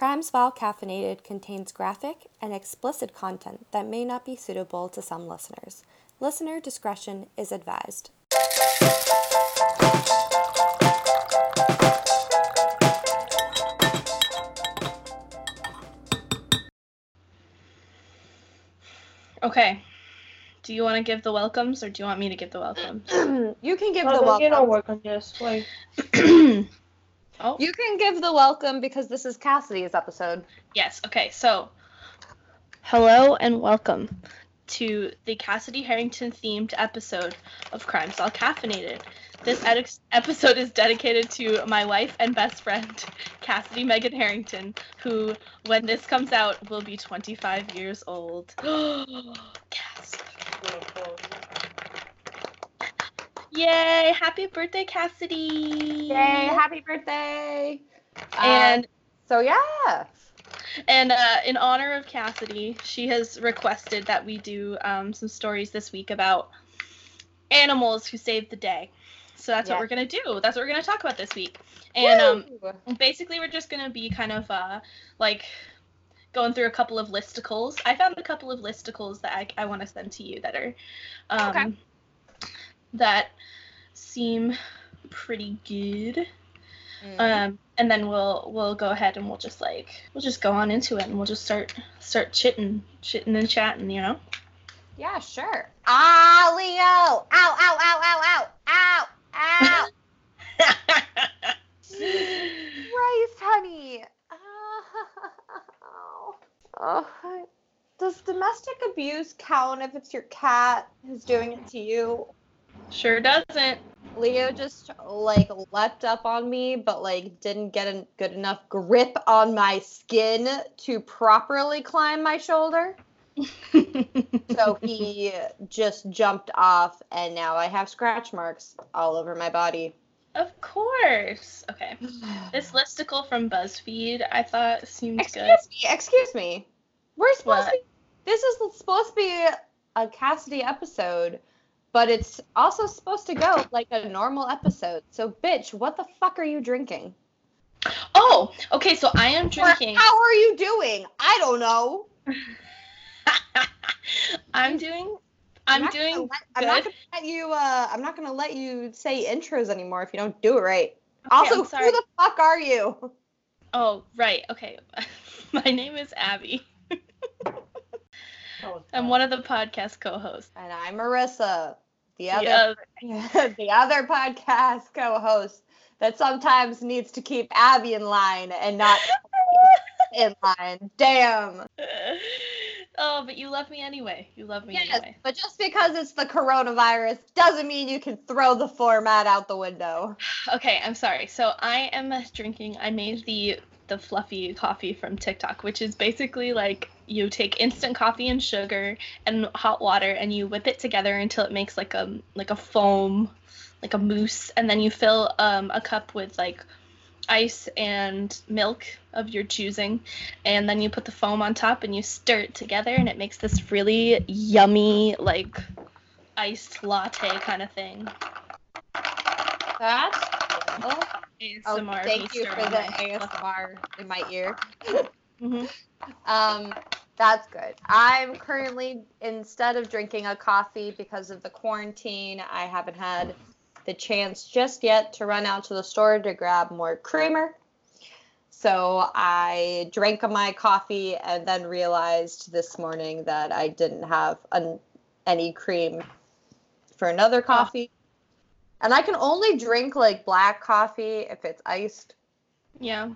Crimes While Caffeinated contains graphic and explicit content that may not be suitable to some listeners. Listener discretion is advised. Okay. Do you want to give the welcomes or do you want me to give the welcomes? you can give the you don't work on this. Like, oh, You can give the welcome because this is Cassidy's episode. yes. Okay. So, hello and welcome to the Cassidy Harrington themed episode of Crimes While Caffeinated. This ed- episode is dedicated to my wife and best friend, Cassidy Megan Harrington, who, when this comes out, will be 25 years old. Cass. Yay! Happy birthday, Cassidy! Yay! Happy birthday! And so yeah, And uh, in honor of Cassidy, she has requested that we do um, some stories this week about animals who saved the day. So that's Yeah. what we're gonna do. That's what we're gonna talk about this week. And um, basically, we're just gonna be kind of uh, like going through a couple of listicles. I found a couple of listicles that I, I want to send to you that are um, Okay. That seem pretty good. Mm. Um, and then we'll we'll go ahead and we'll just like we'll just go on into it and we'll just start start chitting chitting and chatting, you know. yeah, sure. Ah, Leo! Ow! Ow! Ow! Ow! Ow! Ow! Ow! Christ, honey. Ow. Oh, does domestic abuse count if it's your cat who's doing it to you? Sure doesn't. Leo just like leapt up on me, but like didn't get a good enough grip on my skin to properly climb my shoulder. So he just jumped off, and now I have scratch marks all over my body. of course. Okay. This listicle from BuzzFeed I thought seemed good. Excuse me, excuse me. We're supposed What? to. Be, this is supposed to be a Cassidy episode, but it's also supposed to go like a normal episode. So, bitch, what the fuck are you drinking? Oh, okay. So I am Or drinking. how are you doing? I don't know. I'm doing. I'm gonna doing. let- I'm not gonna let you. Uh, I'm not gonna let you say intros anymore if you don't do it right. Okay, also, who the fuck are you? Oh, right. Okay. My name is Abi. I'm one of the podcast co-hosts. And I'm Marisa, the The other other- the other podcast co-host that sometimes needs to keep Abi in line and not in line. Damn. oh, but you love me anyway. You love me Yes, anyway. but just because it's the coronavirus doesn't mean you can throw the format out the window. Okay, I'm sorry. So I am drinking. I made the the fluffy coffee from TikTok, which is basically like you take instant coffee and sugar and hot water and you whip it together until it makes like a like a foam, like a mousse, and then you fill um, a cup with like ice and milk of your choosing, and then you put the foam on top and you stir it together, and it makes this really yummy like iced latte kind of thing. That's oh, ASMR thank you for the ASMR in my ear. Mhm. Um, that's good. I'm currently instead of drinking a coffee because of the quarantine, I haven't had the chance just yet to run out to the store to grab more creamer. So I drank my coffee and then realized this morning that I didn't have an, any cream for another coffee. And I can only drink like black coffee if it's iced Yeah.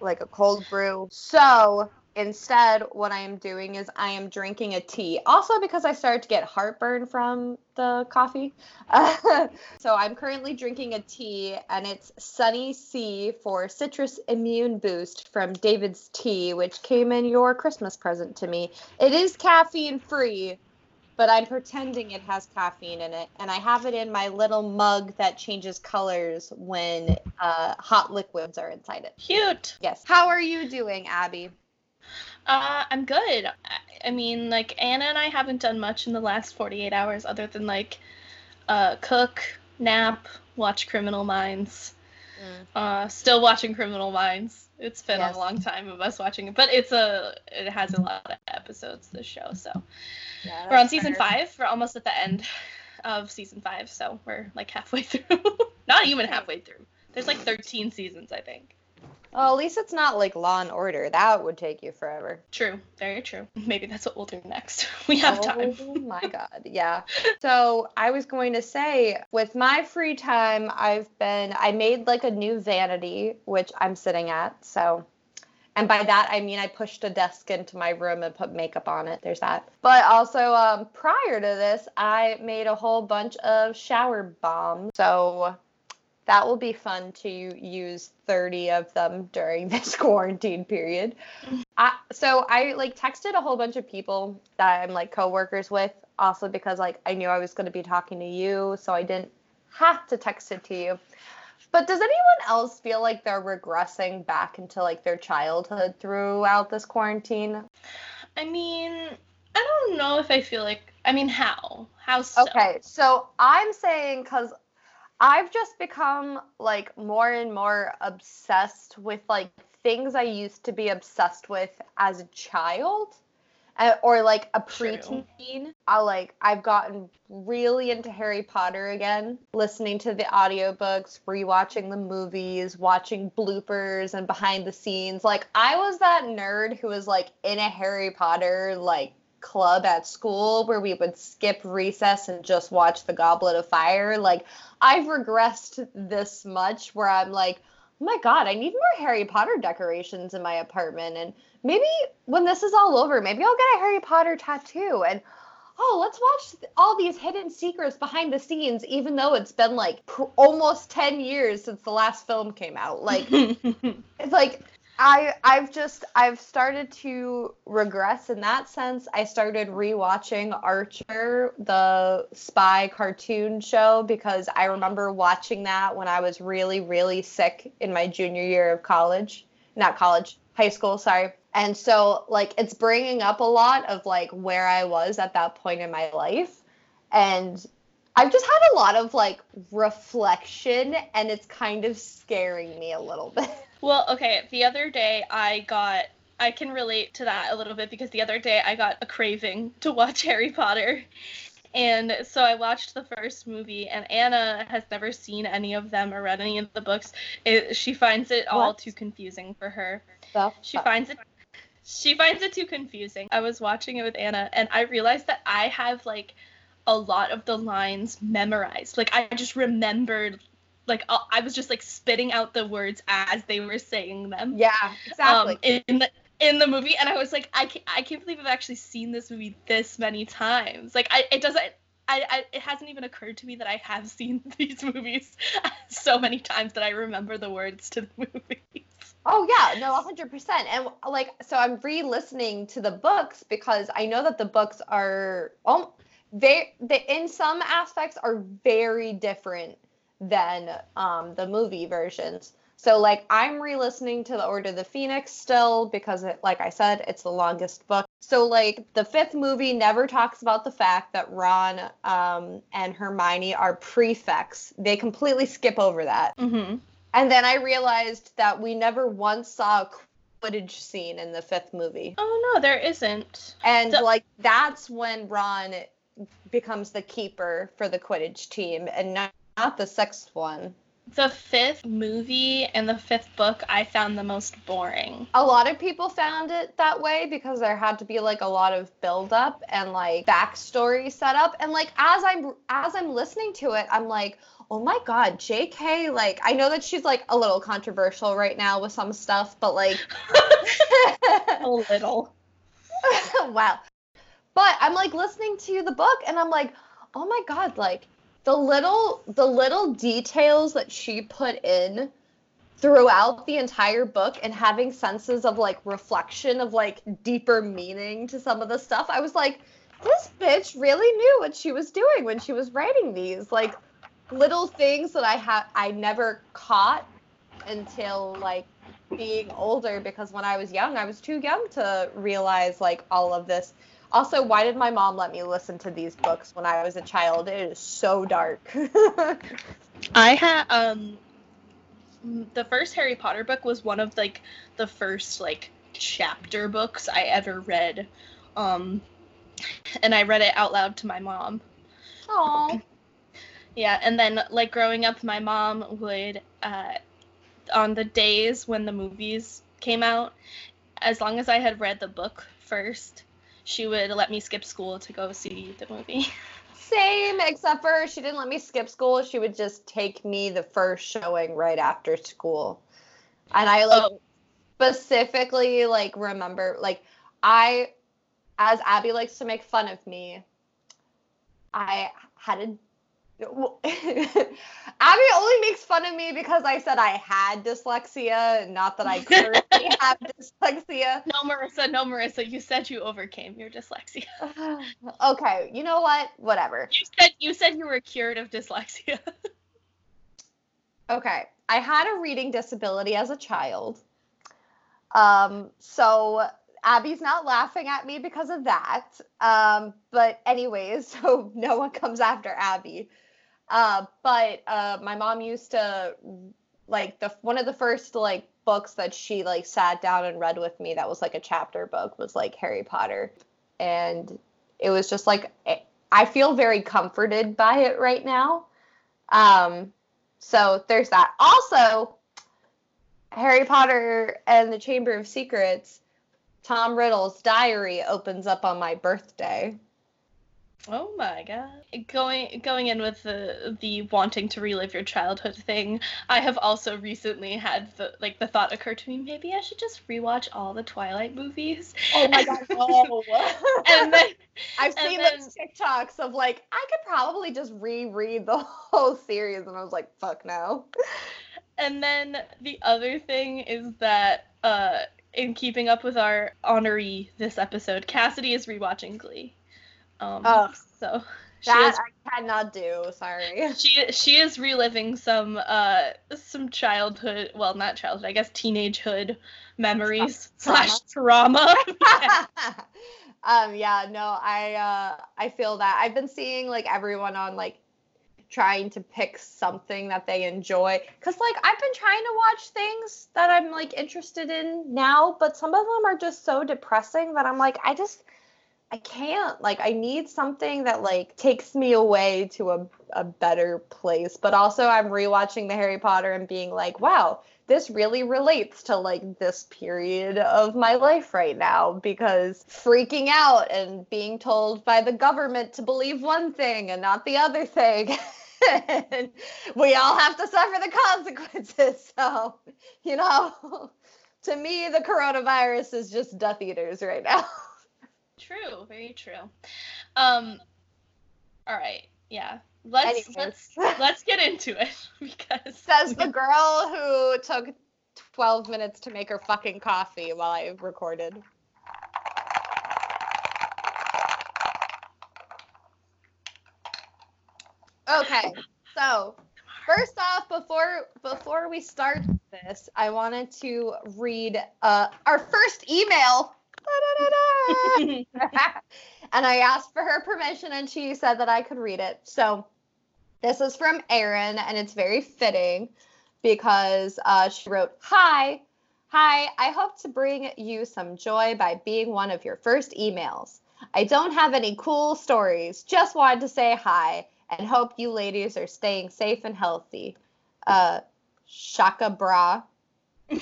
like a cold brew. So instead, what I am doing is I am drinking a tea. Also, because I started to get heartburn from the coffee. so I'm currently drinking a tea, and it's Sunny C for Citrus Immune Boost from David's Tea, which came in your Christmas present to me. It is caffeine free. But I'm pretending it has caffeine in it, and I have it in my little mug that changes colors when uh, hot liquids are inside it. Cute. Yes. How are you doing, Abi? Uh, I'm good. I, I mean, like Anna and I haven't done much in the last 48 hours other than like uh cook, nap, watch Criminal Minds. Uh, still watching Criminal Minds. It's been Yes. a long time of us watching it, but it's a it has a lot of episodes. This show, so Yeah, we're on season fair. five. We're almost at the end of season five, so we're like halfway through. Not even halfway through. There's like 13 seasons, I think. Oh, at least it's not like Law and Order. That would take you forever. True, very true. Maybe that's what we'll do next. We have time. Oh my god, yeah. So I was going to say, with my free time, I've been I made like a new vanity, which I'm sitting at. So, and by that I mean I pushed a desk into my room and put makeup on it. There's that. But also, um, prior to this, I made a whole bunch of shower bombs. So that will be fun to use 30 of them during this quarantine period. I, so I like texted a whole bunch of people that I'm like coworkers with, also because like I knew I was going to be talking to you, so I didn't have to text it to you. But does anyone else feel like they're regressing back into like their childhood throughout this quarantine? I mean, I don't know if I feel like. I mean, how? How so? Okay, so I'm saying because I've just become like more and more obsessed with like things I used to be obsessed with as a child. uh, Or like a True. preteen, I like I've gotten really into Harry Potter again, listening to the audiobooks, rewatching the movies, watching bloopers and behind the scenes. Like I was that nerd who was like in a Harry Potter like club at school where we would skip recess and just watch the Goblet of Fire. Like I've regressed this much where I'm like, oh my god, I need more Harry Potter decorations in my apartment. And maybe when this is all over, maybe I'll get a Harry Potter tattoo. And oh, let's watch all these hidden secrets behind the scenes, even though it's been like pr- almost 10 years since the last film came out. Like, it's like I I've just I've started to regress in that sense. I started rewatching Archer, the spy cartoon show because I remember watching that when I was really really sick in my junior year of college. Not college, high school, sorry. And so like it's bringing up a lot of like where I was at that point in my life and I've just had a lot of like reflection and it's kind of scaring me a little bit. Well, okay. The other day I got. I can relate to that a little bit because the other day I got a craving to watch Harry Potter. And so I watched the first movie, and Anna has never seen any of them or read any of the books. It, she finds it all What? too confusing for her. She finds it she finds it too confusing. I was watching it with Anna and I realized that I have like a lot of the lines memorized. Like I just remembered like I I was just like spitting out the words as they were saying them. yeah, exactly. Um in the in the movie and I was like I can't, I can't believe I've actually seen this movie this many times. Like I it doesn't I, I, it hasn't even occurred to me that I have seen these movies so many times that I remember the words to the movies. oh yeah, no, hundred percent. And like, so I'm re-listening to the books because I know that the books are oh, they they in some aspects are very different than um the movie versions. So like I'm re-listening to the Order of the Phoenix still because it, like I said, it's the longest book. So like the fifth movie never talks about the fact that Ron um, and Hermione are prefects. They completely skip over that. Mm-hmm. And then I realized that we never once saw a Quidditch scene in the fifth movie. Oh no, there isn't. And So- like that's when Ron becomes the keeper for the Quidditch team and not, not the sixth one. The fifth movie and the fifth book I found the most boring. A lot of people found it that way because there had to be like a lot of build up and like backstory set up and like as I'm as I'm listening to it I'm like oh my god JK like I know that she's like a little controversial right now with some stuff but like A little. wow. But I'm like listening to the book and I'm like, oh my god, like the little the little details that she put in throughout the entire book and having senses of like reflection of like deeper meaning to some of the stuff. I was like, this bitch really knew what she was doing when she was writing these. Like little things that I had I never caught until like being older because when I was young, I was too young to realize like all of this. Also, why did my mom let me listen to these books when I was a child? It is so dark. I had um the first Harry Potter book was one of like the first like chapter books I ever read. Um and I read it out loud to my mom. Oh. Yeah, and then like growing up my mom would uh on the days when the movies came out, as long as I had read the book first, she would let me skip school to go see the movie. Same, except for she didn't let me skip school. She would just take me the first showing right after school. And I like Oh. specifically like remember like I as Abi likes to make fun of me, I had a Abi only makes fun of me because I said I had dyslexia, not that I currently have dyslexia. No, Marisa, no, Marisa. You said you overcame your dyslexia. okay, you know what? Whatever. You said you said you were cured of dyslexia. Okay, I had a reading disability as a child. Um, so Abi's not laughing at me because of that. Um, but anyways, so no one comes after Abi. Uh, but uh, my mom used to like the one of the first like books that she like sat down and read with me that was like a chapter book was like Harry Potter, and it was just like I feel very comforted by it right now. Um, so there's that. Also, Harry Potter and the Chamber of Secrets, Tom Riddle's diary opens up on my birthday. Oh my god. Going going in with the the wanting to relive your childhood thing, I have also recently had the like the thought occur to me, maybe I should just rewatch all the Twilight movies. Oh my god, no. and then I've and seen then- those TikToks of like, I could probably just reread the whole series, and I was like, fuck no. and then the other thing is that uh in keeping up with our honoree this episode, Cassidy is rewatching Glee. Um Oh. so she That is I cannot do. Sorry. she she is reliving some uh some childhood well not childhood i guess teenagehood memories Trauma. slash trauma um yeah no i uh i feel that i've been seeing like everyone on like trying to pick something that they enjoy. Because like i've been trying to watch things that i'm like interested in now but some of them are just so depressing that i'm like i just i can't. Like i need something that like takes me away to a, a better place. But also i'm rewatching the harry potter and being like wow this really relates to like this period of my life right now. Because freaking out and being told by the government to believe one thing and not the other thing. and we all have to suffer the consequences. So, you know, to me, the coronavirus is just Death Eaters right now. true very true um all right yeah let's Anyways. let's let's get into it because Says the girl who took 12 minutes to make her fucking coffee while I recorded. Okay, so first off, before before we start this, I wanted to read uh, our first email. And I asked for her permission, and she said that I could read it. So this is from Erin, and it's very fitting because uh, she wrote, Hi, hi, I hope to bring you some joy by being one of your first emails. I don't have any cool stories, just wanted to say hi and hope you ladies are staying safe and healthy. Uh, Shaka Bra.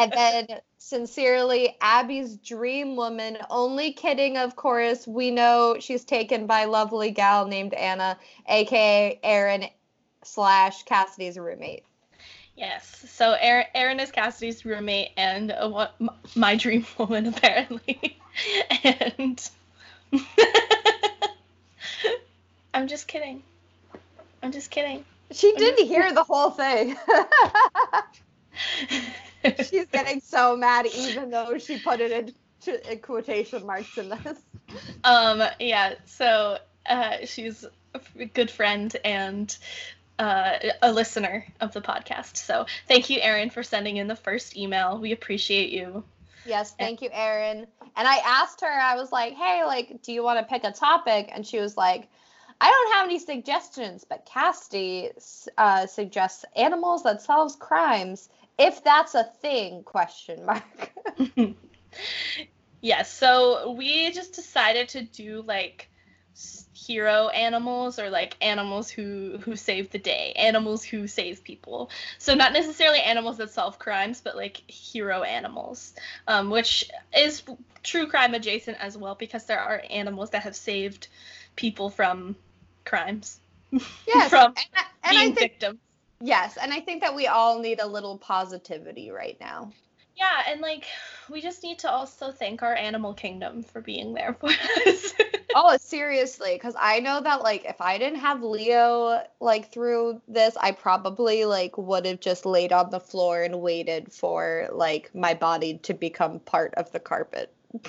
And then, sincerely, Abi's dream woman. Only kidding, of course. We know she's taken by lovely gal named Anna, aka Erin slash Cassidy's roommate. yes so Erin, Erin is cassidy's roommate and uh, what my dream woman apparently and i'm just kidding i'm just kidding She didn't hear the whole thing. She's getting so mad, even though she put it in, in quotation marks in this. Um, yeah, so uh, she's a good friend and uh, a listener of the podcast. So thank you, Erin, for sending in the first email. We appreciate you. Yes, thank you, Erin. And I asked her, I was like, hey, like, do you want to pick a topic? And she was like, I don't have any suggestions, but Cassidy uh, suggests animals that solves crimes. If that's a thing, question mark. yes, so we just decided to do like hero animals or like animals who who save the day animals who save people so not necessarily animals that solve crimes but like hero animals um, which is true crime adjacent as well because there are animals that have saved people from crimes. Yes from and, and being I think, victims. Yes and i think that we all need a little positivity right now. Yeah and like we just need to also thank our animal kingdom for being there for us. Oh seriously because i know that like if i didn't have leo like through this i probably like would have just laid on the floor and waited for like my body to become part of the carpet.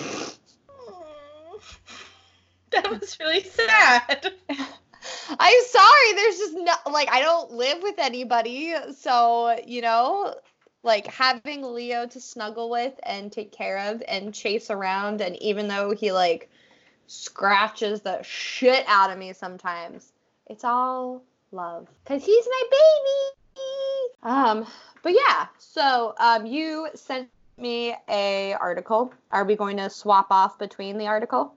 That was really sad i'm sorry there's just no like i don't live with anybody so you know like having leo to snuggle with and take care of and chase around and even though he like scratches the shit out of me sometimes. It's all love cuz he's my baby. Um but yeah, so um you sent me a article. Are we going to swap off between the article?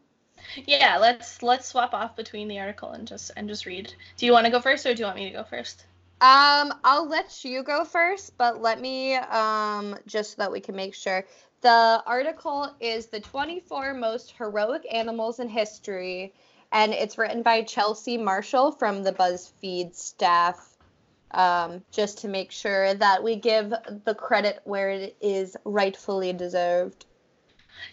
Yeah, let's let's swap off between the article and just and just read. Do you want to go first or do you want me to go first? Um, I'll let you go first, but let me um just so that we can make sure. The article is the 24 most heroic animals in history, and it's written by Chelsea Marshall from the BuzzFeed staff. Um, just to make sure that we give the credit where it is rightfully deserved.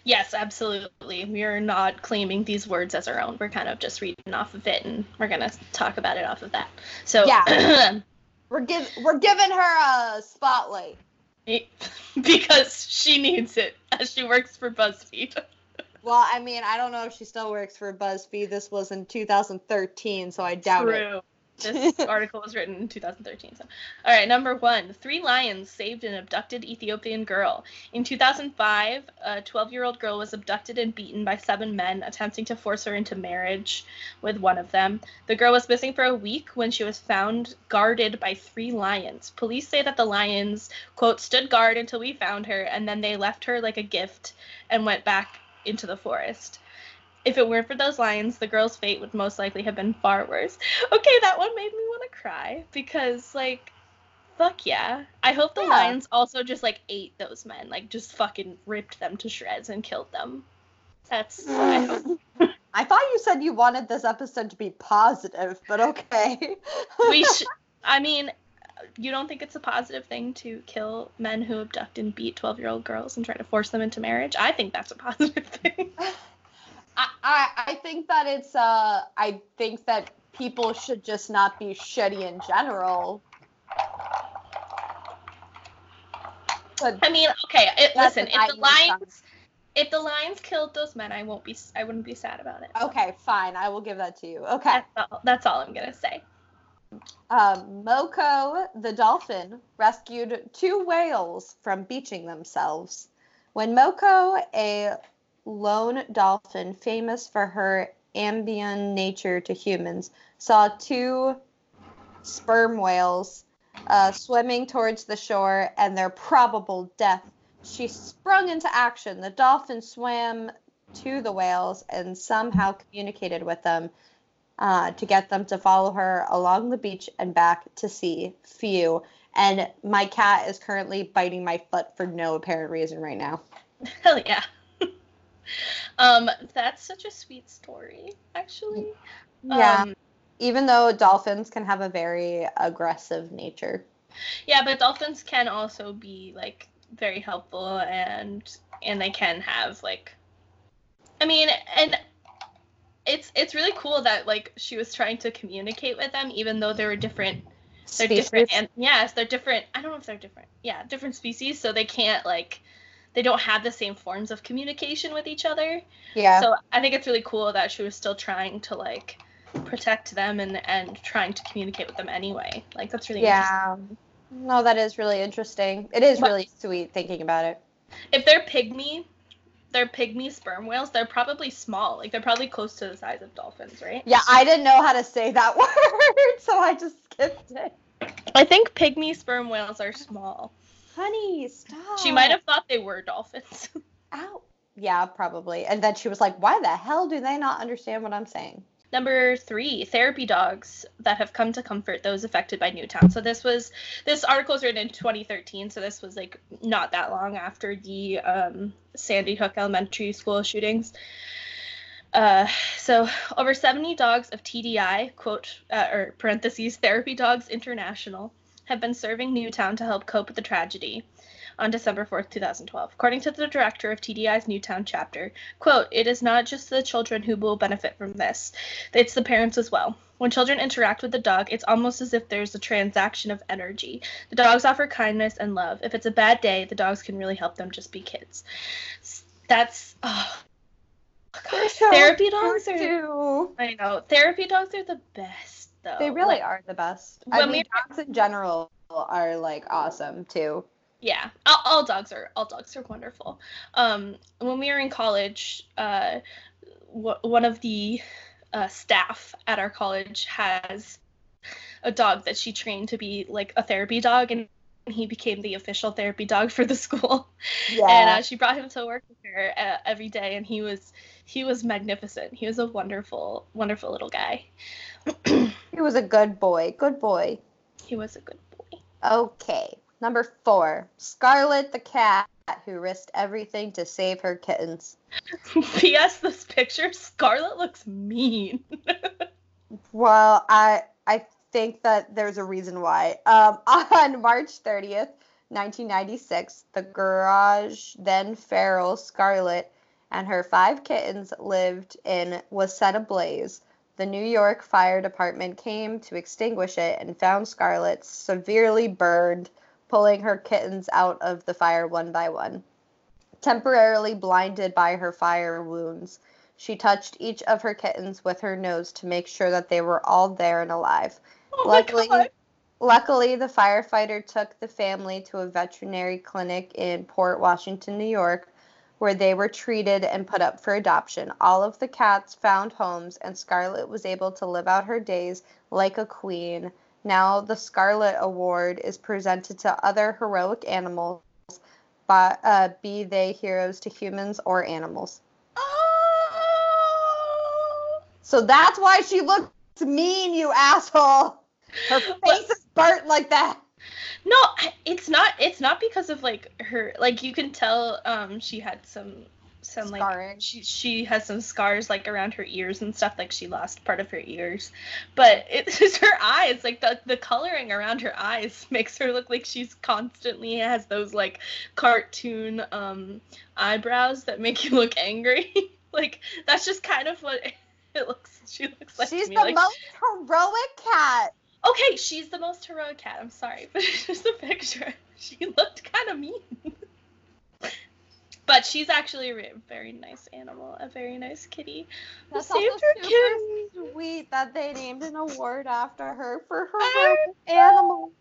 Yes, absolutely. We are not claiming these words as our own. We're kind of just reading off of it, and we're gonna talk about it off of that. So yeah, we're give we're giving her a spotlight. because she needs it as she works for BuzzFeed. well, I mean, I don't know if she still works for BuzzFeed. This was in 2013, so I doubt True. it. This article was written in 2013. So, all right, number one: three lions saved an abducted Ethiopian girl. In 2005, a 12-year-old girl was abducted and beaten by seven men attempting to force her into marriage with one of them. The girl was missing for a week when she was found guarded by three lions. Police say that the lions quote stood guard until we found her, and then they left her like a gift and went back into the forest if it weren't for those lions, the girl's fate would most likely have been far worse. Okay, that one made me want to cry because, like, fuck yeah. I hope the yeah. lions also just, like, ate those men, like, just fucking ripped them to shreds and killed them. That's what I hope. I thought you said you wanted this episode to be positive, but okay. we should. I mean, you don't think it's a positive thing to kill men who abduct and beat 12 year old girls and try to force them into marriage? I think that's a positive thing. I, I think that it's uh I think that people should just not be shitty in general. But I mean, okay, it, listen, if the lions if the lions killed those men, I won't be I wouldn't be sad about it. Okay, fine. I will give that to you. Okay. That's all, that's all I'm going to say. Um, Moko the dolphin rescued two whales from beaching themselves. When Moko, a lone dolphin, famous for her ambient nature to humans, saw two sperm whales uh, swimming towards the shore and their probable death. She sprung into action. The dolphin swam to the whales and somehow communicated with them uh, to get them to follow her along the beach and back to sea. Phew. And my cat is currently biting my foot for no apparent reason right now. Hell yeah um, that's such a sweet story, actually. Yeah. Um, Even though dolphins can have a very aggressive nature. Yeah, but dolphins can also be like very helpful and and they can have like I mean, and it's it's really cool that like she was trying to communicate with them even though they were different they're species. different and yes, they're different. I don't know if they're different. Yeah, different species so they can't like they don't have the same forms of communication with each other. Yeah. So I think it's really cool that she was still trying to like protect them and and trying to communicate with them anyway. Like that's really yeah. No, that is really interesting. It is but really sweet thinking about it. If they're pygmy, they're pygmy sperm whales. They're probably small. Like they're probably close to the size of dolphins, right? Yeah, I didn't know how to say that word, so I just skipped it. I think pygmy sperm whales are small. Honey, stop. She might have thought they were dolphins. Ow. Yeah, probably. And then she was like, "Why the hell do they not understand what I'm saying?" Number three, therapy dogs that have come to comfort those affected by Newtown. So this was this article was written in 2013. So this was like not that long after the um, Sandy Hook Elementary School shootings. Uh, so over 70 dogs of TDI quote uh, or parentheses Therapy Dogs International have been serving Newtown to help cope with the tragedy on December 4th, 2012. According to the director of TDI's Newtown chapter, quote, it is not just the children who will benefit from this, it's the parents as well. When children interact with the dog, it's almost as if there's a transaction of energy. The dogs offer kindness and love. If it's a bad day, the dogs can really help them just be kids. That's oh, God. so therapy dogs are Too. I know. Therapy dogs are the best though. They really Like, are the best. I mean, dogs in general are like awesome too. yeah all, all dogs are all dogs are wonderful um when we were in college uh w- one of the uh, staff at our college has a dog that she trained to be like a therapy dog and he became the official therapy dog for the school Yeah. and uh, she brought him to work with her uh, every day and he was he was magnificent he was a wonderful wonderful little guy he was a good boy. Good boy. he was a good boy Okay. Number four, Scarlet the cat who risked everything to save her kittens. P.S. This picture, Scarlet looks mean. Well, I I think that there's a reason why. Um, on March 30th, 1996, the garage then feral Scarlet and her five kittens lived in was set ablaze. The New York Fire Department came to extinguish it and found Scarlet severely burned, pulling her kittens out of the fire one by one. Temporarily blinded by her fire wounds, she touched each of her kittens with her nose to make sure that they were all there and alive. Oh luckily, luckily, the firefighter took the family to a veterinary clinic in Port Washington, New York, where they were treated and put up for adoption. All of the cats found homes, and Scarlet was able to live out her days like a queen. Now, the Scarlet Award is presented to other heroic animals, by, uh, be they heroes to humans or animals. Oh. So that's why she looks mean, you asshole. Her face is burnt like that. No, it's not. It's not because of like her. Like you can tell, um, she had some, some like she she has some scars like around her ears and stuff. Like she lost part of her ears, but it's just her eyes. Like the the coloring around her eyes makes her look like she's constantly has those like cartoon um eyebrows that make you look angry. like that's just kind of what it looks. She looks like She's the like, most heroic cat. Okay, she's the most heroic cat. I'm sorry, but it's just a picture. She looked kind of mean. but she's actually a very nice animal, a very nice kitty. That's also saved her super kittens. sweet that they named an award after her for her animal.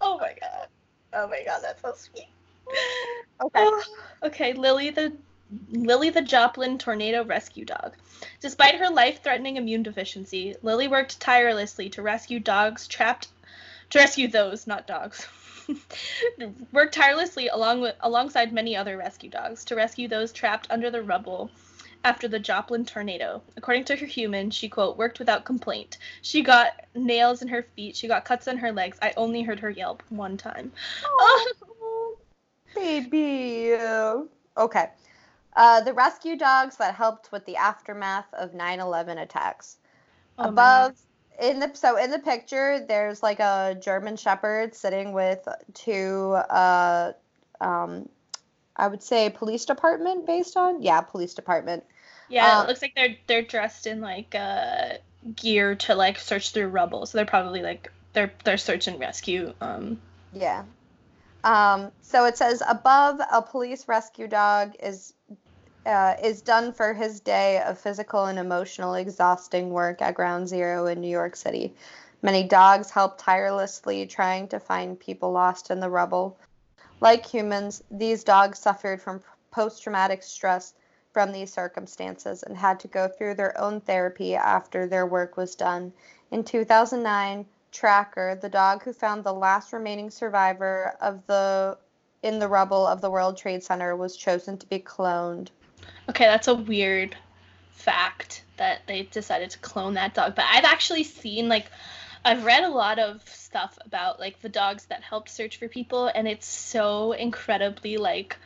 Oh my god. Oh my god, that's so sweet. Okay. okay, Lily the Lily the Joplin tornado rescue dog. Despite her life-threatening immune deficiency, Lily worked tirelessly to rescue dogs trapped to rescue those, not dogs. worked tirelessly along with alongside many other rescue dogs to rescue those trapped under the rubble after the Joplin tornado. According to her human, she quote worked without complaint. She got nails in her feet, she got cuts on her legs. I only heard her yelp one time. Oh, baby. Okay. Uh, the rescue dogs that helped with the aftermath of 9/11 attacks. Oh Above in the so in the picture, there's like a German Shepherd sitting with two. Uh, um, I would say police department based on yeah, police department. Yeah, Um, it looks like they're they're dressed in like uh gear to like search through rubble. So they're probably like they're they're search and rescue. Um Yeah. Um, so it says above a police rescue dog is uh, is done for his day of physical and emotional exhausting work at Ground Zero in New York City. Many dogs help tirelessly trying to find people lost in the rubble. Like humans, these dogs suffered from post traumatic stress from these circumstances and had to go through their own therapy after their work was done. In 2009, Tracker, the dog who found the last remaining survivor of the in the rubble of the World Trade Center, was chosen to be cloned. Okay, that's a weird fact that they decided to clone that dog. But I've actually seen like I've read a lot of stuff about like the dogs that helped search for people and it's so incredibly like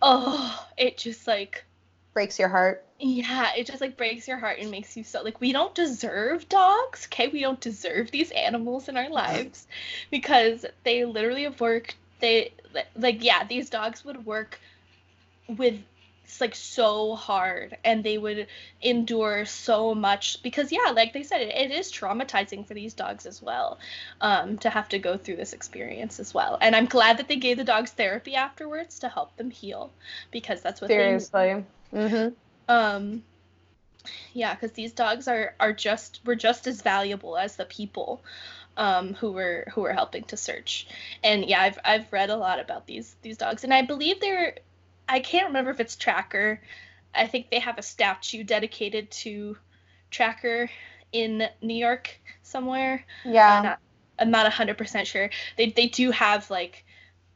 oh, it just like breaks your heart. Yeah, it just like breaks your heart and makes you so like we don't deserve dogs, okay? We don't deserve these animals in our uh-huh. lives because they literally have worked they like yeah, these dogs would work with like so hard and they would endure so much because yeah like they said it, it is traumatizing for these dogs as well um, to have to go through this experience as well and i'm glad that they gave the dogs therapy afterwards to help them heal because that's what seriously they, mm-hmm. um yeah because these dogs are are just were just as valuable as the people um, who were who were helping to search. And yeah, I've I've read a lot about these these dogs, and I believe they're I can't remember if it's Tracker. I think they have a statue dedicated to Tracker in New York somewhere. Yeah. I'm not, I'm not 100% sure. They they do have like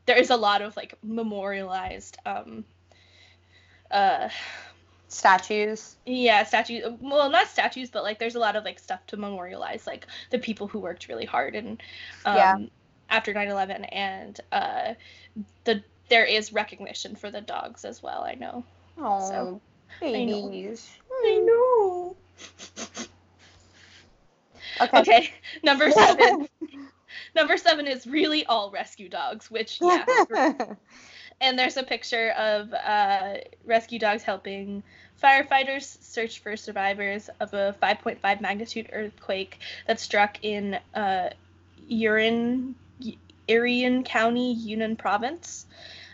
there is a lot of like memorialized um uh statues yeah statues well not statues but like there's a lot of like stuff to memorialize like the people who worked really hard and um, yeah. after 9-11 and uh the there is recognition for the dogs as well i know. Oh so, babies i know, I know. okay. Okay number seven. Number seven is really all rescue dogs which yeah and there's a picture of uh, rescue dogs helping firefighters search for survivors of a 5.5 magnitude earthquake that struck in uh, Urin, County, Yunnan Province.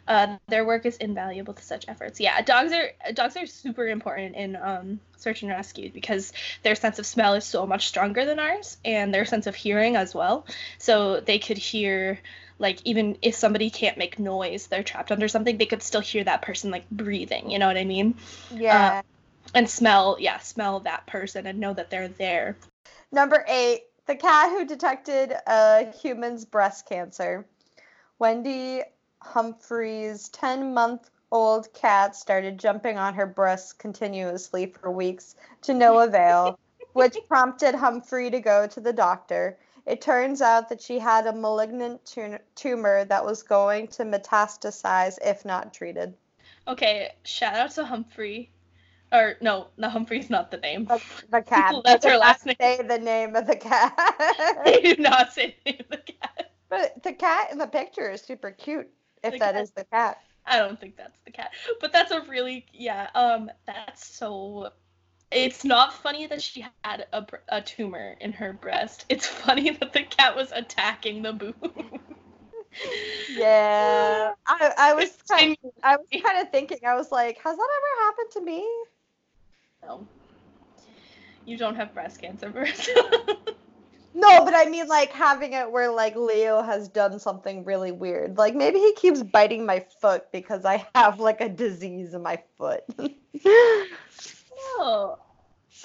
Uh, their work is invaluable to such efforts. Yeah, dogs are dogs are super important in um, search and rescue because their sense of smell is so much stronger than ours, and their sense of hearing as well. So they could hear like even if somebody can't make noise they're trapped under something they could still hear that person like breathing you know what i mean yeah uh, and smell yeah smell that person and know that they're there number eight the cat who detected a human's breast cancer wendy humphreys 10 month old cat started jumping on her breasts continuously for weeks to no avail which prompted humphrey to go to the doctor it turns out that she had a malignant tumor that was going to metastasize if not treated. Okay, shout out to Humphrey. Or no, no Humphrey's not the name. The, the cat. That's her last name. Say the name of the cat. they do not say the name of the cat. But the cat in the picture is super cute. If the that cat. is the cat. I don't think that's the cat. But that's a really yeah. Um, that's so it's not funny that she had a, a tumor in her breast. It's funny that the cat was attacking the boob. yeah, I, I was kind of, I was kind of thinking. I was like, has that ever happened to me? No. You don't have breast cancer, No, but I mean like having it where like Leo has done something really weird. Like maybe he keeps biting my foot because I have like a disease in my foot. no.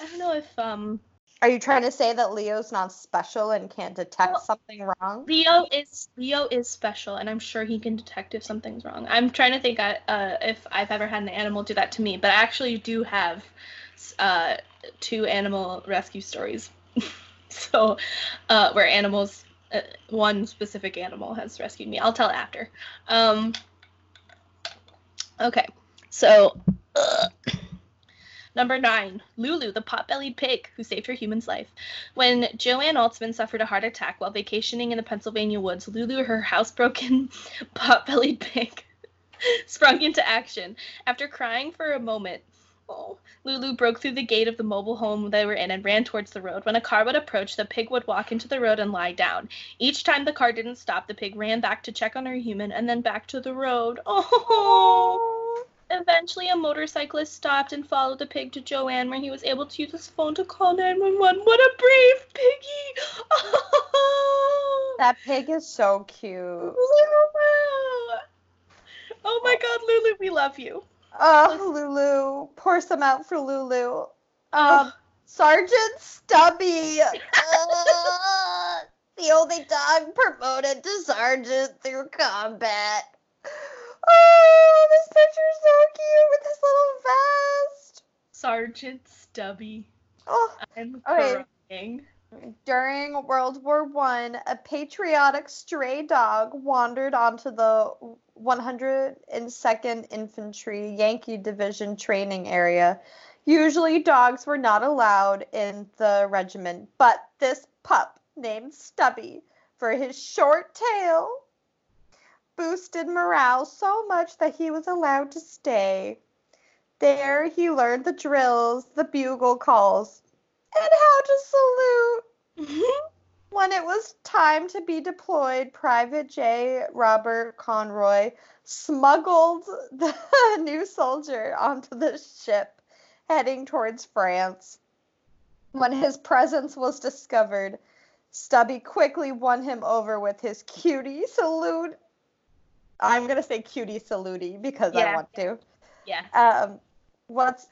I don't know if um are you trying to say that Leo's not special and can't detect well, something wrong? Leo is Leo is special, and I'm sure he can detect if something's wrong. I'm trying to think uh, if I've ever had an animal do that to me, but I actually do have uh, two animal rescue stories. so, uh, where animals, uh, one specific animal has rescued me. I'll tell after. Um, okay, so. Number nine, Lulu, the pot-bellied pig who saved her human's life. When Joanne Altsman suffered a heart attack while vacationing in the Pennsylvania woods, Lulu, her housebroken pot-bellied pig, sprung into action. After crying for a moment, Lulu broke through the gate of the mobile home they were in and ran towards the road. When a car would approach, the pig would walk into the road and lie down. Each time the car didn't stop, the pig ran back to check on her human and then back to the road. Oh. Eventually, a motorcyclist stopped and followed the pig to Joanne, where he was able to use his phone to call 911. What a brave piggy! Oh, that pig is so cute. Lulu! Oh my god, Lulu, we love you. Oh, Lulu. Pour some out for Lulu. Um, Sergeant Stubby. Uh, the only dog promoted to sergeant through combat. Oh, this picture's so cute with his little vest. Sergeant Stubby. Oh, I'm Okay. crying. During World War One, a patriotic stray dog wandered onto the 102nd Infantry Yankee Division training area. Usually, dogs were not allowed in the regiment, but this pup named Stubby, for his short tail, boosted morale so much that he was allowed to stay. There, he learned the drills, the bugle calls, and how to salute. When it was time to be deployed, Private J. Robert Conroy smuggled the new soldier onto the ship heading towards France. When his presence was discovered, Stubby quickly won him over with his cutie salute. I'm going to say cutie salute because I want to. yeah. Um, what's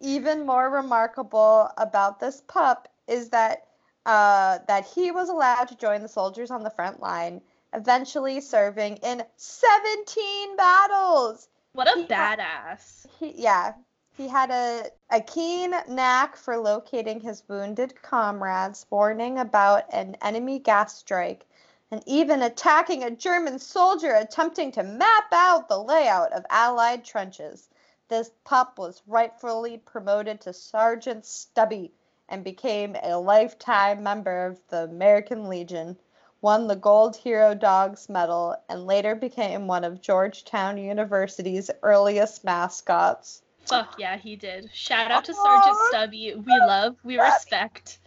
even more remarkable about this pup is that uh, that he was allowed to join the soldiers on the front line, eventually serving in 17 battles. What a He badass. He, yeah, he had a, a keen knack for locating his wounded comrades, warning about an enemy gas strike, and even attacking a German soldier attempting to map out the layout of Allied trenches. This pup was rightfully promoted to Sergeant Stubby and became a lifetime member of the American Legion, won the Gold Hero Dogs Medal, and later became one of Georgetown University's earliest mascots. Fuck yeah, he did. Shout out to Sergeant Stubby. We love, we respect.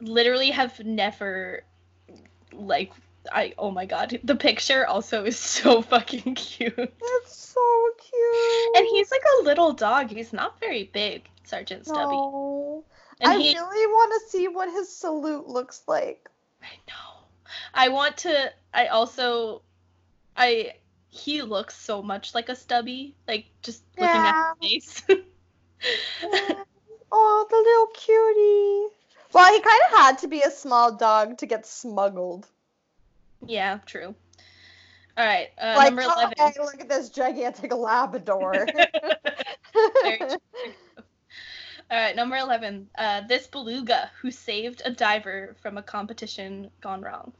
Literally have never like I oh my god. The picture also is so fucking cute. It's so cute. And he's like a little dog. He's not very big, Sergeant Stubby. No. And I he really want to see what his salute looks like. I know. I want to I also I he looks so much like a stubby, like just looking Yeah. at his face. oh, the little cutie. Well, he kind of had to be a small dog to get smuggled. yeah, true. All right, uh, like, number oh, 11. hey, look at this gigantic Labrador. All right, number 11. Uh, this beluga who saved a diver from a competition gone wrong.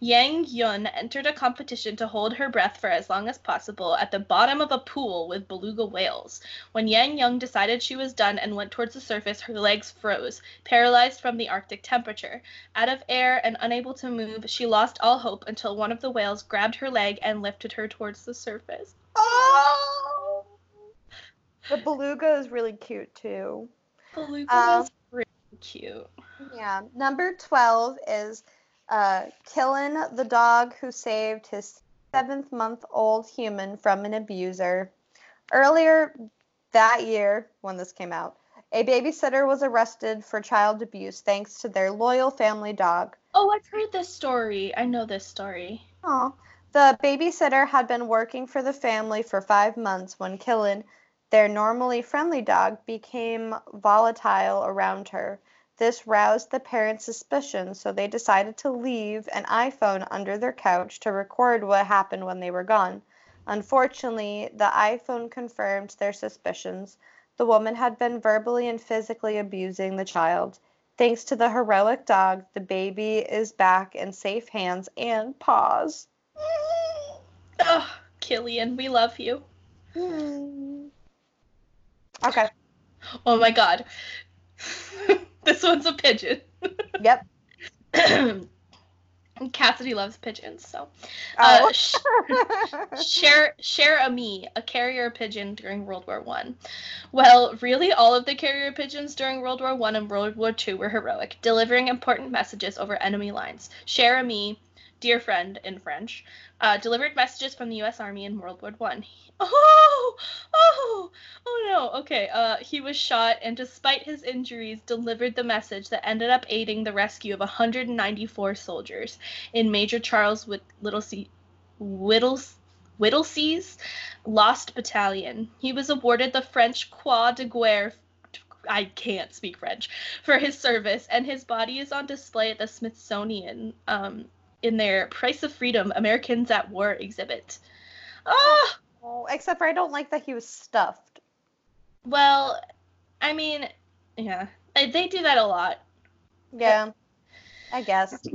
Yang Yun entered a competition to hold her breath for as long as possible at the bottom of a pool with beluga whales. When Yang Yun decided she was done and went towards the surface, her legs froze, paralyzed from the Arctic temperature. Out of air and unable to move, she lost all hope until one of the whales grabbed her leg and lifted her towards the surface. oh! The beluga is really cute too. Beluga Um, was really cute. Yeah. Number 12 is uh, Killian the dog who saved his seventh month old human from an abuser. Earlier that year, when this came out, a babysitter was arrested for child abuse thanks to their loyal family dog. Oh, I've heard this story. I know this story. Aw. The babysitter had been working for the family for five months when Killian, their normally friendly dog, became volatile around her. This roused the parents' suspicion, so they decided to leave an iPhone under their couch to record what happened when they were gone. Unfortunately, the iPhone confirmed their suspicions. The woman had been verbally and physically abusing the child. Thanks to the heroic dog, the baby is back in safe hands and paws. Oh, Killian, we love you. Hmm. Okay. Oh my god. this one's a pigeon. Yep. Cassidy loves pigeons, so. Uh, Oh. sh- Share Cher Ami, a carrier pigeon during World War One. Well, really, all of the carrier pigeons during World War One and World War Two were heroic, delivering important messages over enemy lines. Cher Ami, dear friend in French, uh, delivered messages from the U.S. Army in World War One. Oh, oh, oh no. Okay. Uh, he was shot, and despite his injuries, delivered the message that ended up aiding the rescue of 194 soldiers in Major Charles Whit- Little C- Whittles Whittlesey's Lost Battalion. He was awarded the French Croix de Guerre. I can't speak French for his service, and his body is on display at the Smithsonian um, in their Price of Freedom Americans at War exhibit. Ah, Oh, except for I don't like that he was stuffed. well, I mean, yeah, they they do that a lot. Yeah, I guess.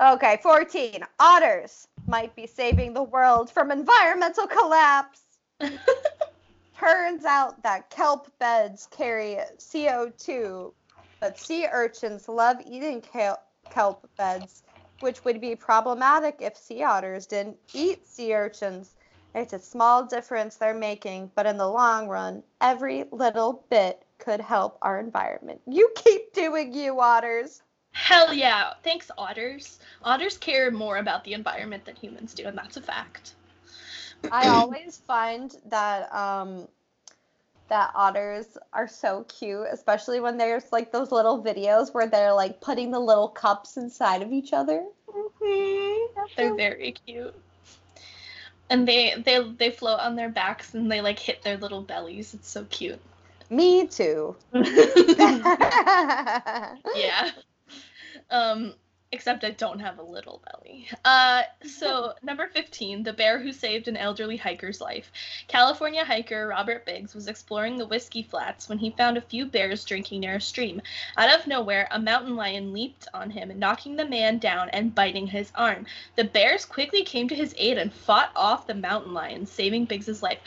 Okay, 14. Otters might be saving the world from environmental collapse. Turns out that kelp beds carry CO2, but sea urchins love eating kelp beds, which would be problematic if sea otters didn't eat sea urchins. It's a small difference they're making, but in the long run, every little bit could help our environment. You keep doing you, otters. Hell yeah! Thanks, otters. Otters care more about the environment than humans do, and that's a fact. I always find that um that otters are so cute, especially when there's like those little videos where they're like putting the little cups inside of each other. They're very cute. And they they they float on their backs and they like hit their little bellies. It's so cute. Me too. yeah. Um, except I don't have a little belly. Uh, so number 15, the bear who saved an elderly hiker's life. California hiker Robert Biggs was exploring the Whiskey Flats when he found a few bears drinking near a stream. Out of nowhere, a mountain lion leaped on him, knocking the man down and biting his arm. The bears quickly came to his aid and fought off the mountain lion, saving Biggs's life.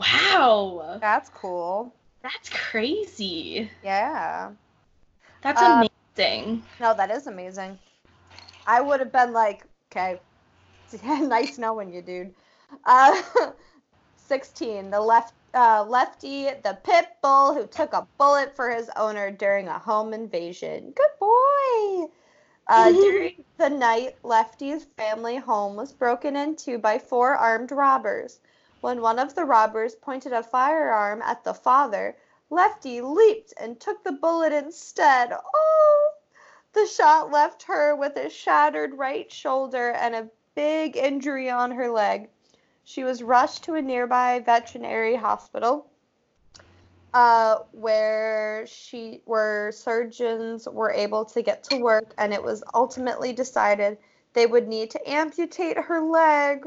Wow, That's cool. that's crazy. Yeah. That's Uh, amazing. No, that is amazing. I would have been like, okay, nice knowing you, dude. Uh, 16, the left uh, lefty, the pit bull who took a bullet for his owner during a home invasion. Good boy. Uh, during the night, Lefty's family home was broken into by four armed robbers. When one of the robbers pointed a firearm at the father, Lefty leaped and took the bullet instead. Oh! The shot left her with a shattered right shoulder and a big injury on her leg. She was rushed to a nearby veterinary hospital, uh, where she where surgeons were able to get to work, and it was ultimately decided they would need to amputate her leg.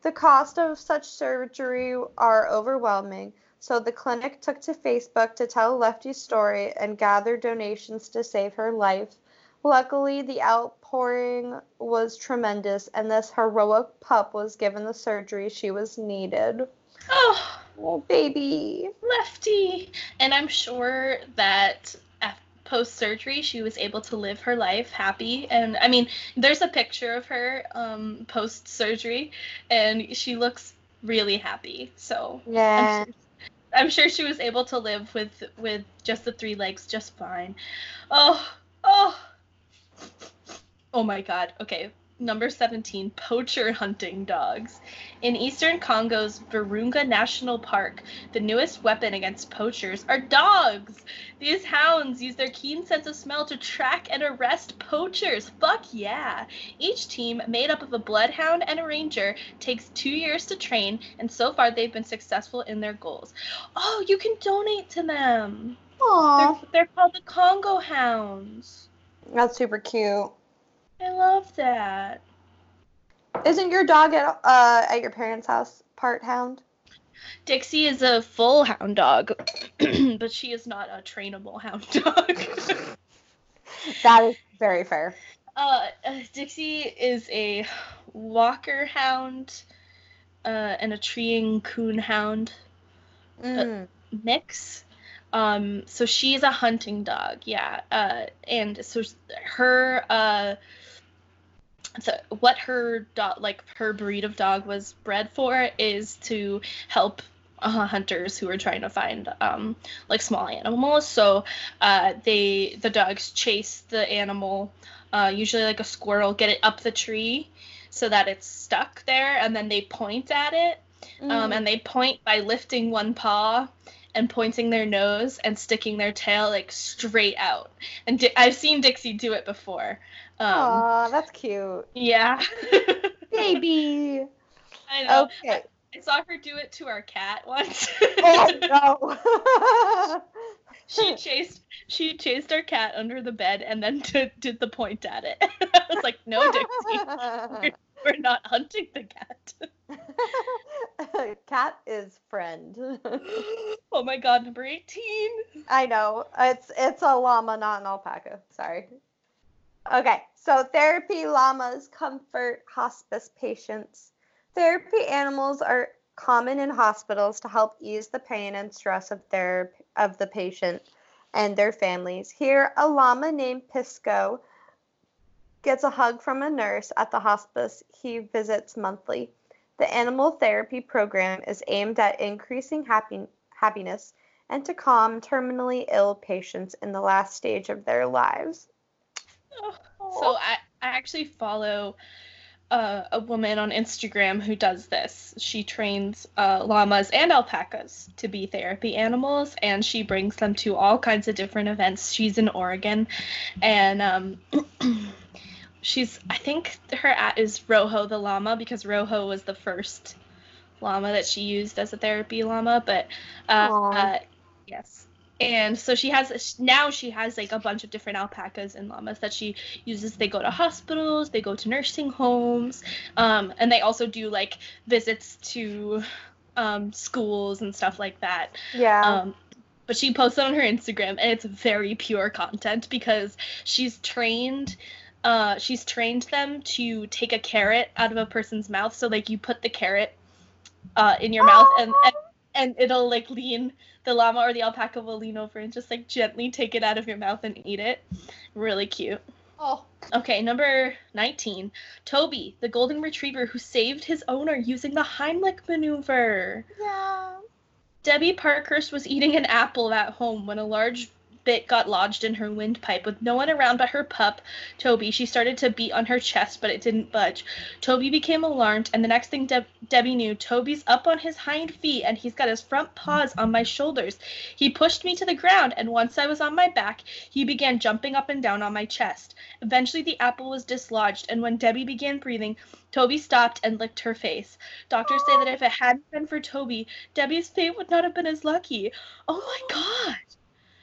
The cost of such surgery are overwhelming, so the clinic took to Facebook to tell Lefty's story and gather donations to save her life. Luckily, the outpouring was tremendous, and this heroic pup was given the surgery she was needed. Oh, Oh, baby. Lefty. And I'm sure that post surgery she was able to live her life happy. And I mean, there's a picture of her um, post surgery, and she looks really happy. So Yeah. I'm sure, I'm sure she was able to live with with just the three legs just fine. Oh, oh. Oh my god. Okay. Number 17, poacher hunting dogs. In eastern Congo's Virunga National Park, the newest weapon against poachers are dogs. These hounds use their keen sense of smell to track and arrest poachers. Fuck yeah. Each team, made up of a bloodhound and a ranger, takes two years to train, and so far they've been successful in their goals. Oh, you can donate to them. They're, Aw. they're called the Congo Hounds. That's super cute. I love that. Isn't your dog at uh at your parents' house part hound? Dixie is a full hound dog, but she is not a trainable hound dog. That is very fair. uh, uh, Dixie is a walker hound uh, and a treeing coon hound Mm. mix. Um, so she's a hunting dog, yeah. Uh, and so her uh, so what her dog like her breed of dog was bred for is to help uh, hunters who are trying to find um, like small animals. So uh, they the dogs chase the animal, uh, usually like a squirrel, get it up the tree so that it's stuck there, and then they point at it um, Mm. and they point by lifting one paw and pointing their nose and sticking their tail like straight out. And Di- I've seen Dixie do it before. Um, Aw, that's cute. yeah. Baby. I know. Okay. I saw her do it to our cat once. oh no. she chased she chased our cat under the bed and then t- did the point at it. I was like, no, Dixie, we're, not hunting the cat. Cat is friend. oh my god, number 18. I know. It's it's a llama, not an alpaca. Sorry. Okay, so therapy llamas comfort hospice patients. Therapy animals are common in hospitals to help ease the pain and stress of their of the patient and their families. Here, a llama named Pisco gets a hug from a nurse at the hospice he visits monthly. The animal therapy program is aimed at increasing happy, happiness and to calm terminally ill patients in the last stage of their lives. So I, I actually follow uh, a woman on Instagram who does this. She trains uh, llamas and alpacas to be therapy animals, and she brings them to all kinds of different events. She's in Oregon, and um, she's I think her at is Rojo the llama because Rojo was the first llama that she used as a therapy llama. But uh, uh, yes, and so she has now she has like a bunch of different alpacas and llamas that she uses they go to hospitals they go to nursing homes um, and they also do like visits to um, schools and stuff like that Yeah. um, but she posts it on her instagram and it's very pure content because she's trained uh, she's trained them to take a carrot out of a person's mouth. So like you put the carrot uh, in your mouth and, and and it'll like lean the llama or the alpaca will lean over and just like gently take it out of your mouth and eat it. Really cute. Oh. okay number 19 toby the golden retriever who saved his owner using the heimlich maneuver. Yeah. debbie parkhurst was eating an apple at home when a large bit got lodged in her windpipe with no one around but her pup toby. She started to beat on her chest but it didn't budge. Toby became alarmed and the next thing Deb- debbie knew toby's up on his hind feet and he's got his front paws on my shoulders. He pushed me to the ground and once i was on my back he began jumping up and down on my chest. Eventually the apple was dislodged and when debbie began breathing toby stopped and licked her face. Doctors say that if it hadn't been for toby debbie's fate would not have been as lucky. Oh my god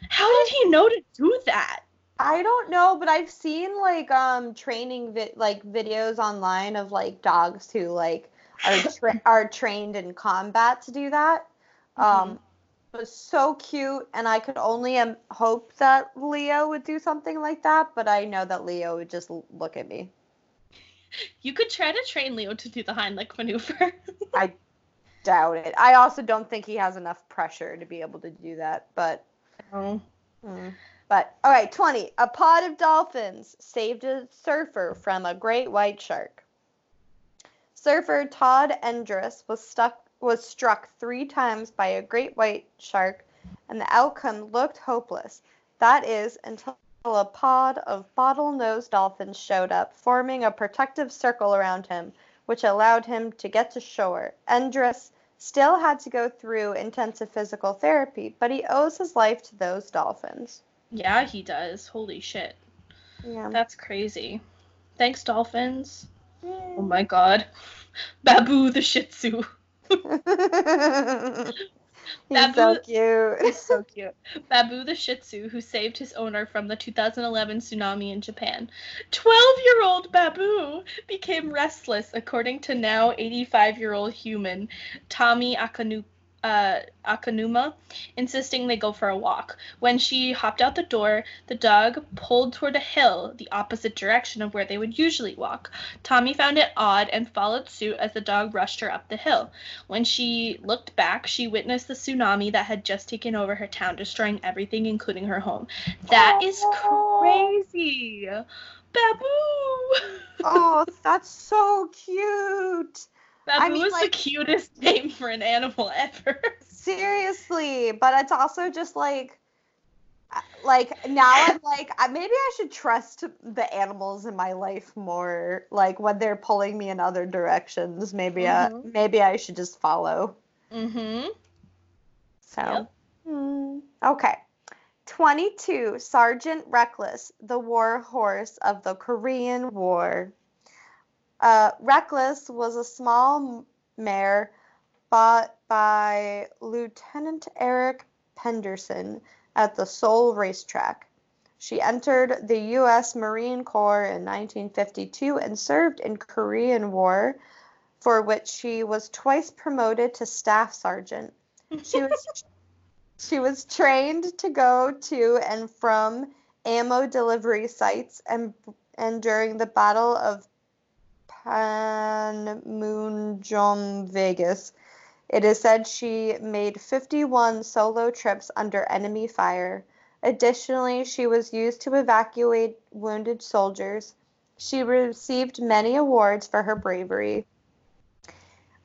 how did he know to do that? I don't know, but I've seen like um training vi- like videos online of like dogs who like are tra- are trained in combat to do that. Um it was so cute and I could only um, hope that Leo would do something like that, but I know that Leo would just l- look at me. You could try to train Leo to do the Heimlich maneuver. I doubt it. I also don't think he has enough pressure to be able to do that, but Hmm. But all right, 20. A pod of dolphins saved a surfer from a great white shark. Surfer Todd Endris was stuck was struck 3 times by a great white shark and the outcome looked hopeless. That is until a pod of bottlenose dolphins showed up, forming a protective circle around him, which allowed him to get to shore. Endris still had to go through intensive physical therapy, but he owes his life to those dolphins. Yeah, he does. Holy shit. Yeah. That's crazy. Thanks, dolphins. Oh my god. Babu the Shih Tzu. He's so Babu- cute. so cute. Babu the Shih Tzu, who saved his owner from the 2011 tsunami in Japan. 12 year old Babu became restless, according to now 85 year old human Tommy Akanu. Uh, Akanuma, insisting they go for a walk. When she hopped out the door, the dog pulled toward a hill, the opposite direction of where they would usually walk. Tommy found it odd and followed suit as the dog rushed her up the hill. When she looked back, she witnessed the tsunami that had just taken over her town, destroying everything, including her home. That is Aw. crazy. Babu! oh, that's so cute. Babu I mean, is the cutest name for an animal ever. Seriously, but it's also just like uh, like now I'm like maybe I should trust the animals in my life more like when they're pulling me in other directions maybe I, Mhm. maybe I should just follow. mm-hmm. So, Yep. hmm, okay. 22. Sergeant Reckless, the war horse of the Korean War. Uh, Reckless was a small mare bought by Lieutenant Eric Penderson at the Seoul racetrack. She entered the U.S. Marine Corps in 1952 and served in Korean War, for which she was twice promoted to staff sergeant. She was she was trained to go to and from ammo delivery sites and and during the Battle of Panmunjom, Vegas. It is said she made 51 solo trips under enemy fire. Additionally, she was used to evacuate wounded soldiers. She received many awards for her bravery.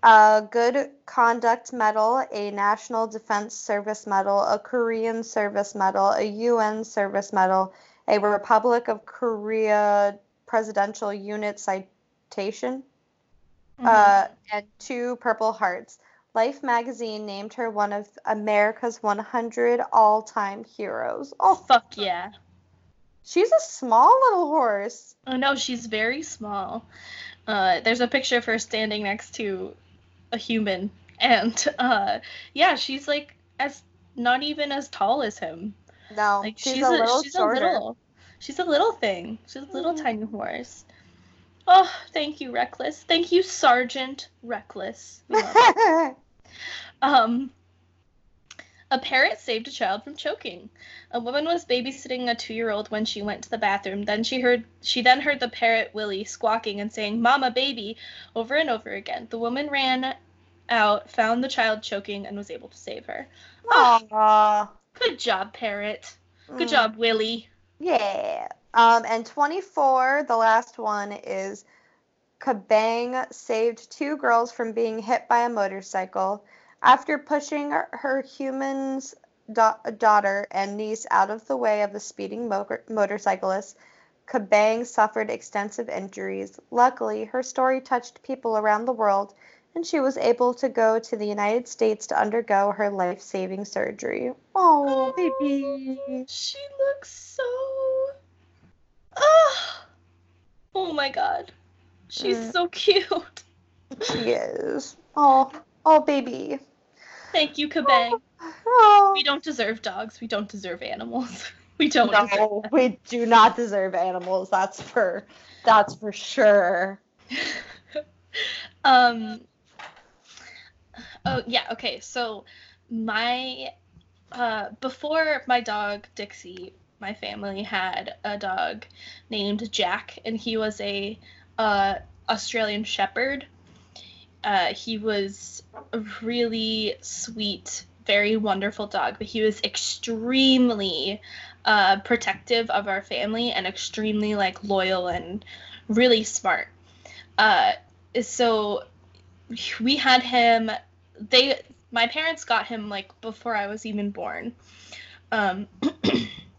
A Good Conduct Medal, a National Defense Service Medal, a Korean Service Medal, a UN Service Medal, a Republic of Korea Presidential Unit Citation, Mm-hmm. uh, and two Purple Hearts. Life magazine named her one of America's 100 all time heroes. Oh, Fuck yeah. she's a small little horse. Oh no, she's very small. Uh, there's a picture of her standing next to a human, and uh, yeah, she's like as not even as tall as him. No, Like she's, she's, a little she's shorter. a little, she's a little thing. She's a little Mhm. tiny horse. Oh, thank you, Reckless. Thank you, Sergeant Reckless. We love you. Um, a parrot saved a child from choking. A woman was babysitting a two-year-old when she went to the bathroom. Then she heard she then heard the parrot Willie squawking and saying "Mama, baby" over and over again. The woman ran out, found the child choking, and was able to save her. Aw. Good job, parrot. Good Mm. job, Willie. Yeah. Um, and 24, the last one is Kabang saved two girls from being hit by a motorcycle. After pushing her- human's da- daughter and niece out of the way of the speeding mo- motorcyclist, Kabang suffered extensive injuries. Luckily, her story touched people around the world, and she was able to go to the United States to undergo her life saving surgery. Oh, baby. She looks so. Oh, oh my god. She's Mm. so cute. She is. Oh, oh, baby. Thank you, Kabang. Oh. We don't deserve dogs. We don't deserve animals. We don't deserve No, we do not deserve animals. That's for, that's for sure. um oh yeah okay so my uh before my dog dixie my family had a dog named jack and he was a uh australian shepherd. Uh he was a really sweet very wonderful dog but he was extremely uh protective of our family and extremely like loyal and really smart. Uh so we had him they my parents got him like before i was even born. Um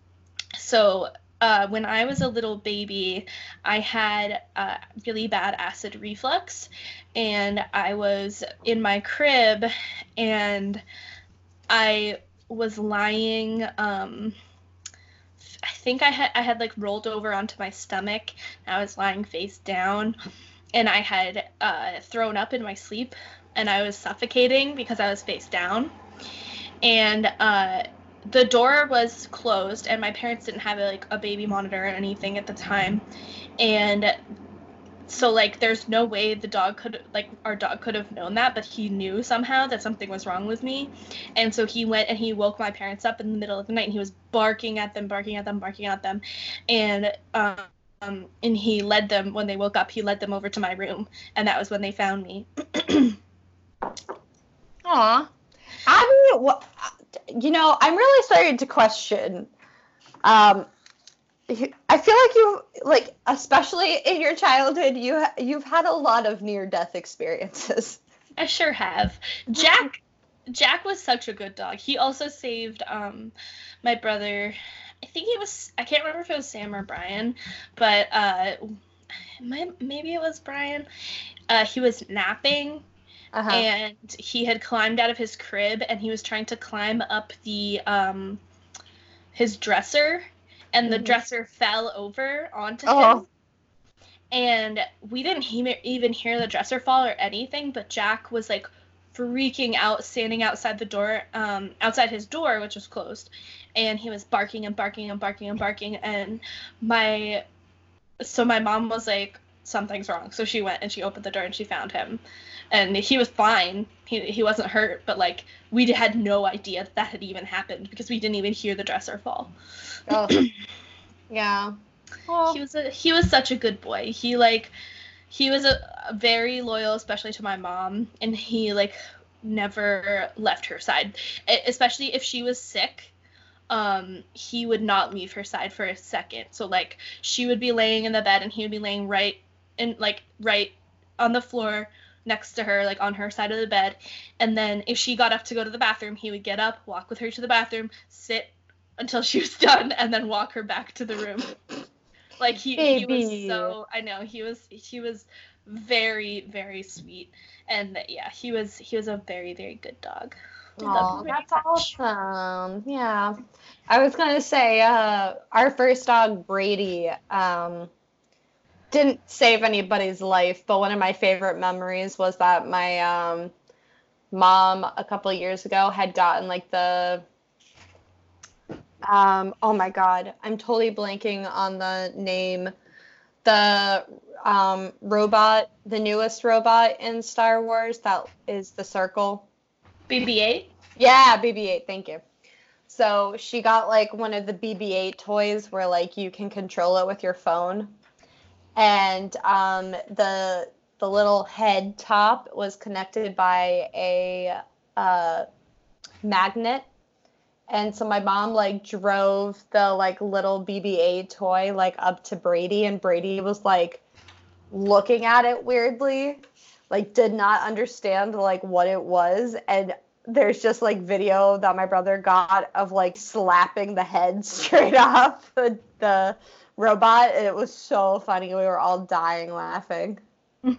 so uh, when i was a little baby i had uh, really bad acid reflux and i was in my crib and i was lying um i think i had i had like rolled over onto my stomach i was lying face down and I had uh, thrown up in my sleep and I was suffocating because I was face down. And uh, the door was closed and my parents didn't have like a baby monitor or anything at the time. And so like there's no way the dog could like our dog could have known that but he knew somehow that something was wrong with me and so he went and he woke my parents up in the middle of the night and he was barking at them barking at them barking at them and um and he led them when they woke up. He led them over to my room, and that was when they found me. Aw. I mean, wha- you know, I'm really starting to question. Um, I feel like you, like, especially in your childhood, you you've had a lot of near-death experiences. I sure have. Jack, Jack was such a good dog. He also saved um, my brother. I think it was. I can't remember if it was Sam or Brian, but uh, my, maybe it was Brian. Uh, he was napping Uh-huh. and he had climbed out of his crib and he was trying to climb up the um his dresser and the Mhm. dresser fell over onto Oh. him and we didn't he- even hear the dresser fall or anything but jack was like freaking out, standing outside the door, um, outside his door, which was closed, and he was barking and barking and barking and barking, and my, so my mom was like, something's wrong, so she went and she opened the door and she found him, and he was fine. He he wasn't hurt, but like we had no idea that, that had even happened because we didn't even hear the dresser fall. Oh. yeah. Well, he was a he was such a good boy. He like he was a, a, very loyal, especially to my mom, and he like never left her side, especially if she was sick. Um, he would not leave her side for a second. So like she would be laying in the bed and he would be laying right in like right on the floor next to her, like on her side of the bed. And then if she got up to go to the bathroom, he would get up, walk with her to the bathroom, sit until she was done, and then walk her back to the room. Like he, he was so I know he was he was very very sweet and yeah he was he was a very very good dog. Oh, that's much. awesome. Yeah. I was going to say, uh, our first dog, Brady, um, didn't save anybody's life, but one of my favorite memories was that my um, mom a couple years ago had gotten like the um, oh my god, I'm totally blanking on the name. The um, robot, the newest robot in Star Wars, that is the circle. BB-8. Yeah, BB-8. Thank you. So she got like one of the BB-8 toys where like you can control it with your phone, and um, the the little head top was connected by a uh, magnet. And so my mom like drove the like little BB-8 toy like up to Brady and Brady was like looking at it weirdly, like did not understand like what it was. And there's just like video that my brother got of like slapping the head straight off the, the robot it was so funny. We were all dying laughing.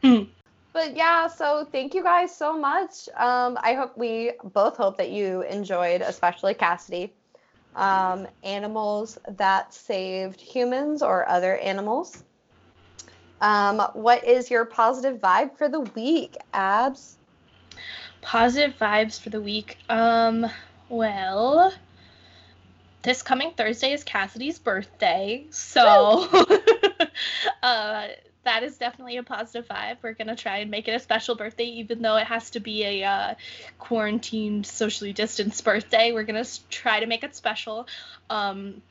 but yeah, so thank you guys so much. Um, I hope we both hope that you enjoyed, especially Cassidy, um, animals that saved humans or other animals. Um, what is your positive vibe for the week, Abs? Positive vibes for the week. Um, well, this coming Thursday is Cassidy's birthday, so uh, that is definitely a positive vibe. We're gonna try and make it a special birthday, even though it has to be a uh, quarantined, socially distanced birthday. We're gonna try to make it special. Um,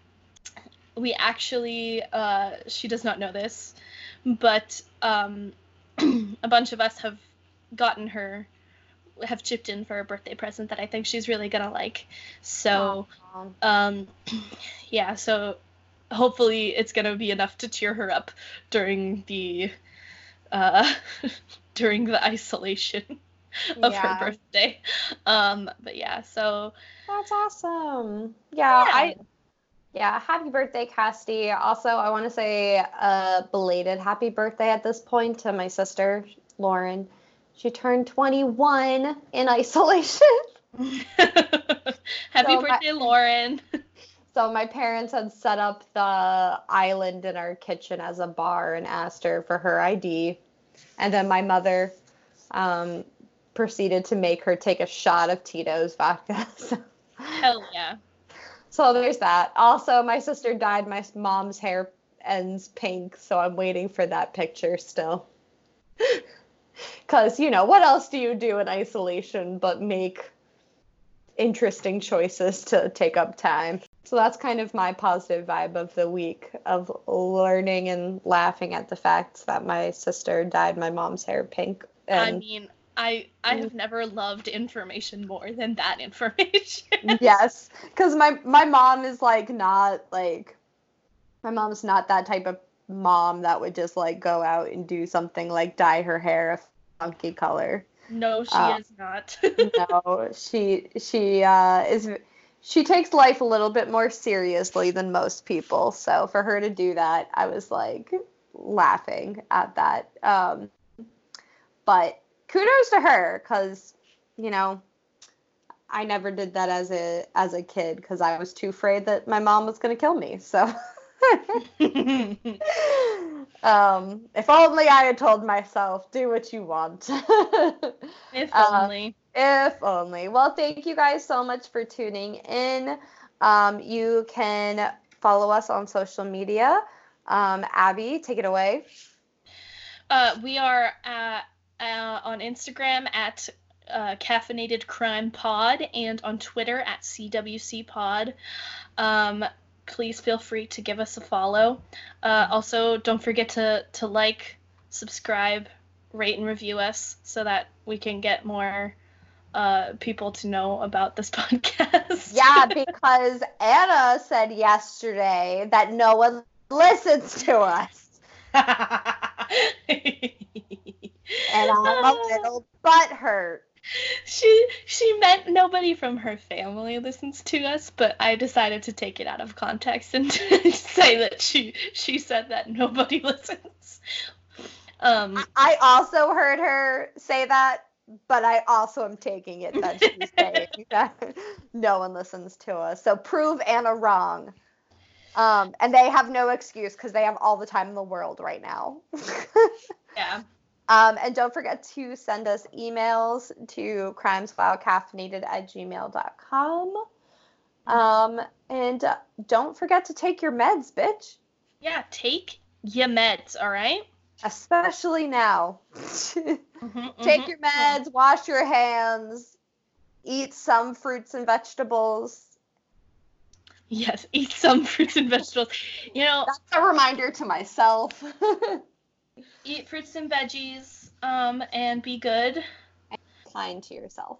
we actually, uh, she does not know this, but um, a bunch of us have gotten her, have chipped in for a birthday present that I think she's really gonna like. So, um, yeah. So hopefully it's gonna be enough to cheer her up during the uh, during the isolation of yeah. her birthday. Um, but yeah, so that's awesome. Yeah, yeah. I yeah, happy birthday, Cassidy. Also, I want to say a belated happy birthday at this point to my sister, Lauren. She turned 21 in isolation. happy so birthday, my, Lauren. So my parents had set up the island in our kitchen as a bar and asked her for her ID. And then my mother um, proceeded to make her take a shot of Tito's vodka. So. Hell yeah. So there's that. Also, my sister dyed my mom's hair ends pink, so I'm waiting for that picture still. Because, you know, what else do you do in isolation but make interesting choices to take up time? So that's kind of my positive vibe of the week of learning and laughing at the fact that my sister dyed my mom's hair pink. And I mean, I I have never loved information more than that information. yes, because my my mom is like not like my mom's not that type of mom that would just like go out and do something like dye her hair a funky color. No, she uh, is not. no, she she uh, is she takes life a little bit more seriously than most people. So for her to do that, I was like laughing at that. Um, but kudos to her because you know I never did that as a as a kid because I was too afraid that my mom was going to kill me. So. um, if only I had told myself, do what you want. if only. If only. Well, thank you guys so much for tuning in. Um, you can follow us on social media. Um, Abi, take it away. Uh, we are uh, uh, on Instagram at uh, Caffeinated Crime Pod and on Twitter at CWC Pod. Um, please feel free to give us a follow. Uh, also, don't forget to to like, subscribe, rate, and review us so that we can get more uh, people to know about this podcast. Yeah, because Anna said yesterday that no one listens to us. and I'm a little butthurt. She she meant nobody from her family listens to us, but I decided to take it out of context and say that she she said that nobody listens. Um, I also heard her say that, but I also am taking it that she's saying that no one listens to us. So prove Anna wrong. Um, and they have no excuse because they have all the time in the world right now. yeah. Um, and don't forget to send us emails to crimeswhilecaffeinated at gmail.com. Um, and uh, don't forget to take your meds, bitch. Yeah, take your meds, all right? Especially now. mm-hmm, take mm-hmm. your meds, wash your hands, eat some fruits and vegetables. Yes, eat some fruits and vegetables. You know, that's a reminder to myself. eat fruits and veggies um, and be good. And kind to yourself.